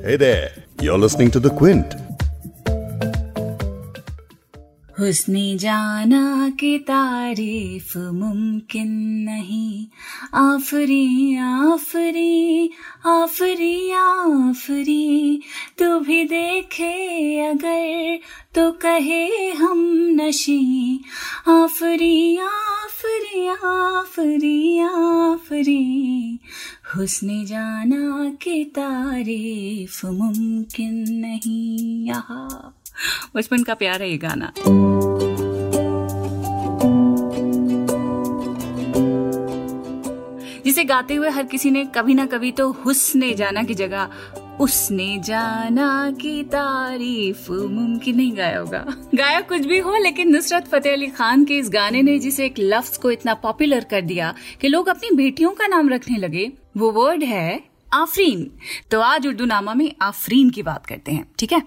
Hey there, you're listening to The Quint. हुस्ने जाना की तारीफ़ मुमकिन नहीं। आफरी आफरी आफरी आफरी। तू भी देखे अगर तो कहे हम नशी। आफरी आफरी आफरी आफरी। हुस्ने जाना की तारीफ़ मुमकिन नहीं बचपन का प्यार है ये गाना। जिसे गाते हुए हर किसी ने कभी ना कभी तो हुस्ने जाना की जगह उसने जाना की तारीफ़ मुमकिन नहीं गाया होगा। गाया कुछ भी हो, लेकिन नुसरत फतेह अली खान के इस गाने ने जिसे एक लफ्ज को इतना पॉपुलर कर दिया कि लोग अपनी बेटियों का नाम रखने लगे। वो वर्ड है आफरीन। तो आज उर्दू नामा में आफरीन की बात करते हैं, ठीक है?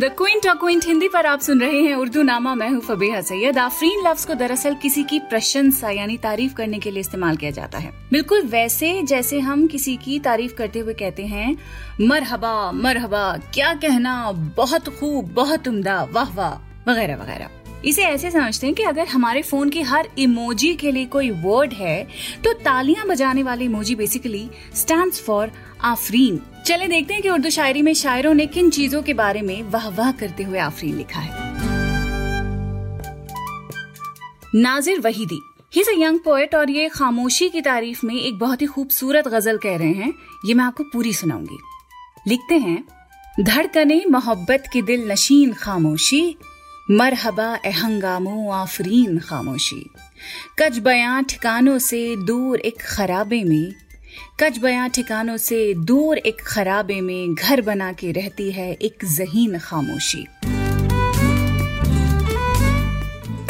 द क्विंट क्विंट हिंदी पर आप सुन रहे हैं उर्दू नामा मैं हूँ फबीहा सैयद। आफरीन लफ्ज को दरअसल किसी की प्रशंसा यानी तारीफ़ करने के लिए इस्तेमाल किया जाता है। बिल्कुल वैसे जैसे हम किसी की तारीफ़ करते हुए कहते हैं, मरहबा मरहबा, क्या कहना, बहुत खूब, बहुत उम्दा, वाह वाह, वगैरह वगैरह। इसे ऐसे समझते हैं कि अगर हमारे फ़ोन की हर इमोजी के लिए कोई वर्ड है तो तालियाँ बजाने वाली इमोजी बेसिकली स्टैंड फॉर आफरीन चले देखते हैं कि उर्दू शायरी में शायरों ने किन चीज़ों के बारे में वाह वाह करते हुए आफरीन लिखा है। नाजिर वहीदी। ही इज़ यंग पोएट और ये खामोशी की तारीफ़ में एक बहुत ही खूबसूरत गज़ल कह रहे हैं। ये मैं आपको पूरी सुनाऊँगी। लिखते हैं, धड़कने मोहब्बत की दिल नशीन खामोशी मरहबा एहंगामो आफरीन खामोशी। कच बयां ठिकानों से दूर एक खराबे में कच बयां ठिकानों से दूर एक खराबे में घर बना के रहती है एक जहीन खामोशी।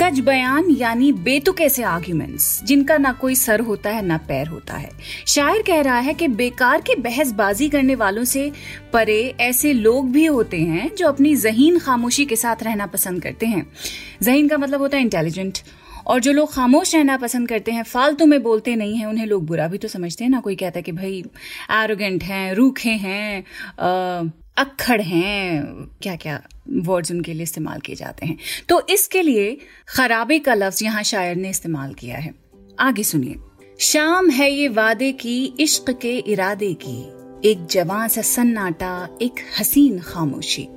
कज बयान यानी बेतुक ऐसे आर्ग्यूमेंट्स, जिनका ना कोई सर होता है, ना पैर होता है। शायर कह रहा है कि बेकार की बहसबाजी करने वालों से परे ऐसे लोग भी होते हैं जो अपनी जहीन खामोशी के साथ रहना पसंद करते हैं। जहीन का मतलब होता है इंटेलिजेंट और जो लोग खामोश रहना पसंद करते हैं, फालतू में बोलते नहीं हैं, उन्हें लोग बुरा भी तो समझते हैं। ना कोई कहता है कि भाई एरोगेंट हैं, रूखे हैं अक्खड़ हैं। क्या क्या वर्ड्स उनके लिए इस्तेमाल किए जाते हैं। तो इसके लिए खराबे का लफ्ज यहाँ शायर ने इस्तेमाल किया है। आगे सुनिए। शाम है ये वादे की, इश्क के इरादे की। एक जवान सा सन्नाटा, एक हसीन खामोशी।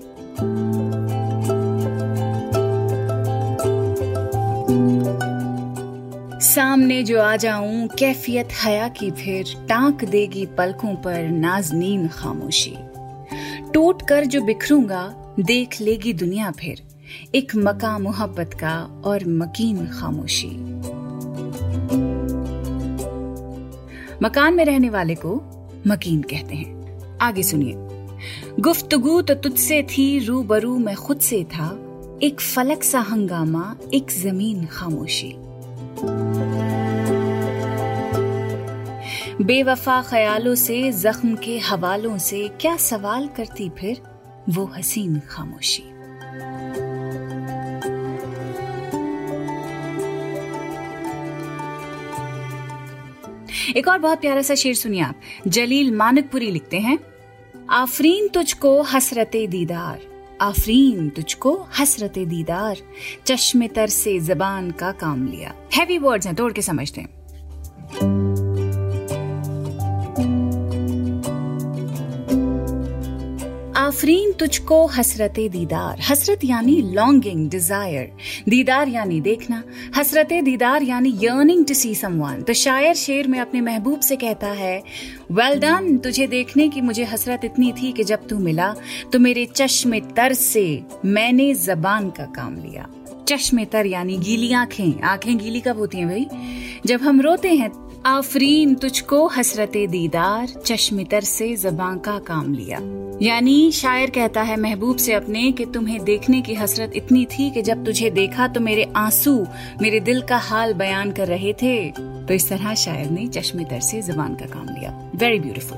सामने जो आ जाऊँ, कैफियत हया की फिर, टांक देगी पलकों पर नाजनीन खामोशी। टूट कर जो बिखरूँगा, देख लेगी दुनिया फिर। एक मका मोहब्बत का और मकीन खामोशी। मकान में रहने वाले को मकीन कहते हैं। आगे सुनिए। गुफ्तगु तो तुझसे थी, रूबरू मैं खुद से था। एक फलक सा हंगामा, एक ज़मीन खामोशी। बेवफा ख्यालों से, जख्म के हवालों से क्या सवाल करती फिर वो हसीन खामोशी? एक और बहुत प्यारा सा शेर सुनिए आप। जलील मानकपुरी लिखते हैं, आफरीन तुझको हसरत दीदार, आफरीन तुझको हसरत दीदार, चश्मे तर से जबान का काम लिया। हैवी वर्ड्स हैं, तोड़ के समझते हैं। आफरीन तुझको हसरत दीदार। हसरत यानी लॉन्गिंग डिज़ायर दीदार यानी देखना। हसरत दीदार यानी यर्निंग टू सी समवन तो शायर शेर में अपने महबूब से कहता है वेल well डन तुझे देखने की मुझे हसरत इतनी थी कि जब तू मिला तो मेरे चश्मे तर से मैंने जबान का काम लिया। चश्मे तर यानी गीली आँखें। आँखें गीली कब होती हैं भाई? जब हम रोते हैं आफरीन तुझको हसरत दीदार चश्मितर से जबां का काम लिया। यानी शायर कहता है महबूब से अपने कि तुम्हें देखने की हसरत इतनी थी कि जब तुझे देखा तो मेरे आँसू मेरे दिल का हाल बयान कर रहे थे। तो इस तरह शायर ने चश्मितर से जबान का काम लिया। वेरी ब्यूटिफुल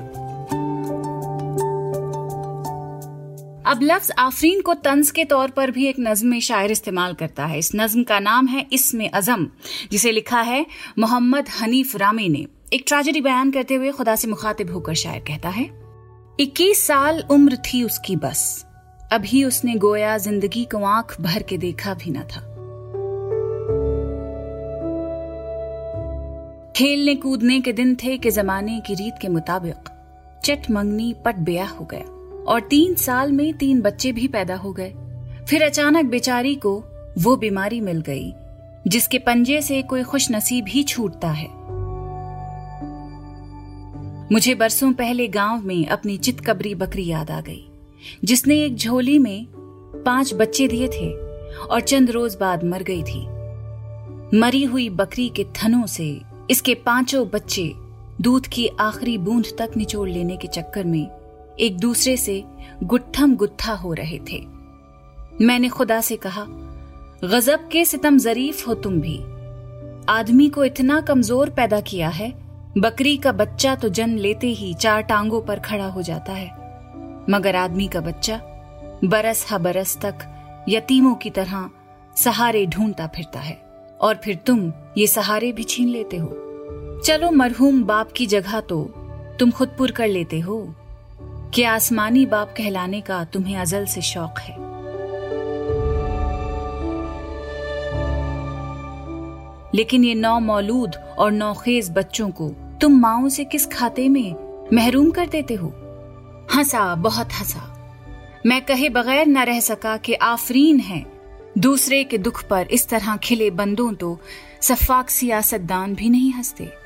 अब लफ्ज आफरीन को तंज के तौर पर भी एक नज्म में शायर इस्तेमाल करता है। इस नज्म का नाम है इसमें अजम, जिसे लिखा है मोहम्मद हनीफ रामी ने। एक ट्रेजेडी बयान करते हुए खुदा से मुखातिब होकर शायर कहता है, इक्कीस साल उम्र थी उसकी बस, अभी उसने गोया ज़िंदगी को आँख भर के देखा भी न था। खेलने कूदने के दिन थे कि जमाने की रीत के मुताबिक, चट मंगनी पट ब्याह हो गया। और तीन साल में तीन बच्चे भी पैदा हो गए। फिर अचानक बेचारी को वो बीमारी मिल गई, जिसके पंजे से कोई खुश नसीब ही छूटता है। मुझे बरसों पहले गाँव में अपनी चितकबरी बकरी याद आ गई, जिसने एक झोली में पाँच बच्चे दिए थे और चंद रोज बाद मर गई थी। मरी हुई बकरी के थनों से इसके पाँचों बच्चे दूध की आखिरी बूंद तक निचोड़ लेने के चक्कर में एक दूसरे से गुत्थम गुत्था हो रहे थे। मैंने खुदा से कहा, गजब के सितम जरीफ हो तुम भी। आदमी को इतना कमज़ोर पैदा किया है, बकरी का बच्चा तो जन्म लेते ही चार टांगों पर खड़ा हो जाता है। मगर आदमी का बच्चा बरस हा बरस तक यतीमों की तरह सहारे ढूंढता फिरता है, और फिर तुम ये सहारे भी छीन लेते हो। चलो मरहूम बाप की जगह तो तुम खुद पुर कर लेते हो। कि आसमानी बाप कहलाने का तुम्हें अजल से शौक है। लेकिन ये नौ मौलूद और नौखेज बच्चों को तुम माओ से किस खाते में महरूम कर देते हो? हंसा, बहुत हंसा। मैं कहे बगैर न रह सका कि आफरीन है। दूसरे के दुख पर इस तरह खिले बंदों तो सफाक सियासतदान भी नहीं हँसते।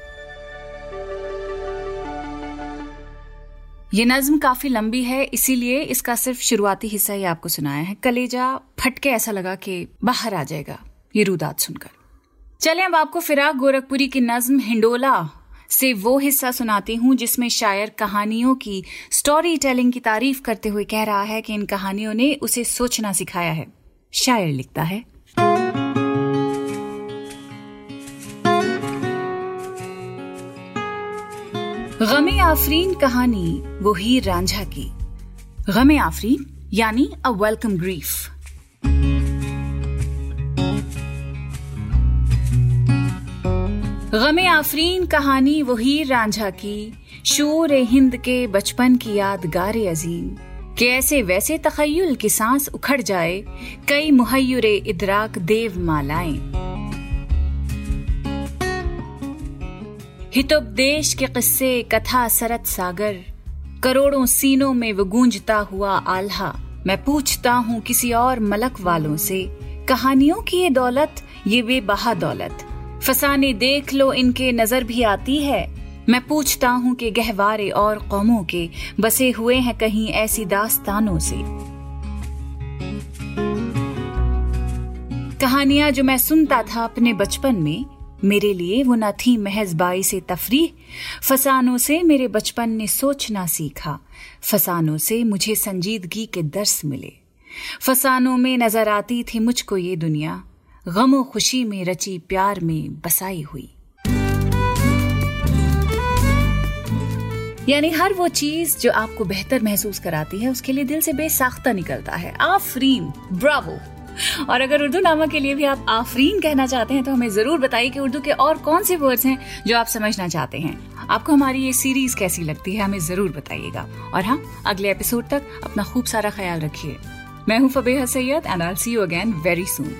ये नज्म काफ़ी लंबी है, इसीलिए इसका सिर्फ़ शुरुआती हिस्सा ही आपको सुनाया है। कलेजा फटके ऐसा लगा कि बाहर आ जाएगा, ये रुदात सुनकर। चले, अब आपको फिराक गोरखपुरी की नज्म हिंडोला से वो हिस्सा सुनाती हूँ, जिसमें शायर कहानियों की स्टोरी टेलिंग की तारीफ़ करते हुए कह रहा है कि इन कहानियों ने उसे सोचना सिखाया है। शायर लिखता है गमे आफरीन कहानी वो हीर रांझा की। गमे आफरीन, यानी a welcome grief Ghame Aafreen कहानी वो हीर रांझा की। शोर हिंद के बचपन की यादगार अजीम। के ऐसे वैसे तखयुल की सांस उखड़ जाए, कई मुहैर इदराक देव मालाएँ। हितोपदेश के किस्से कथा सरत सागर। करोड़ों सीनों में वो गूंजता हुआ आल्हा। मैं पूछता हूँ किसी और मलक वालों से, कहानियों की ये दौलत, ये वे बहा दौलत। फसाने देख लो, इनके नज़र भी आती है। मैं पूछता हूँ कि गहवारे और कौमों के, बसे हुए हैं कहीं ऐसी दास्तानों से। कहानियाँ जो मैं सुनता था अपने बचपन में मेरे लिए वो न थी महज बाई से तफरी, फसानों से मेरे बचपन ने सोचना सीखा, फसानों से मुझे संजीदगी के दर्स मिले। फसानों में नज़र आती थी मुझको ये दुनिया, गमो खुशी में रची प्यार में बसाई हुई। यानी हर वो चीज़ जो आपको बेहतर महसूस कराती है, उसके लिए दिल से बेसाख्ता निकलता है। आफरीन, ब्रावो। और अगर उर्दू नामा के लिए भी आप आफरीन कहना चाहते हैं तो हमें ज़रूर बताइए कि उर्दू के और कौन से वर्ड्स हैं जो आप समझना चाहते हैं। आपको हमारी ये सीरीज़ कैसी लगती है, हमें ज़रूर बताइएगा। और हाँ अगले एपिसोड तक अपना खूब सारा ख्याल रखिए। मैं हूँ Fabeh Syed and I see you again very soon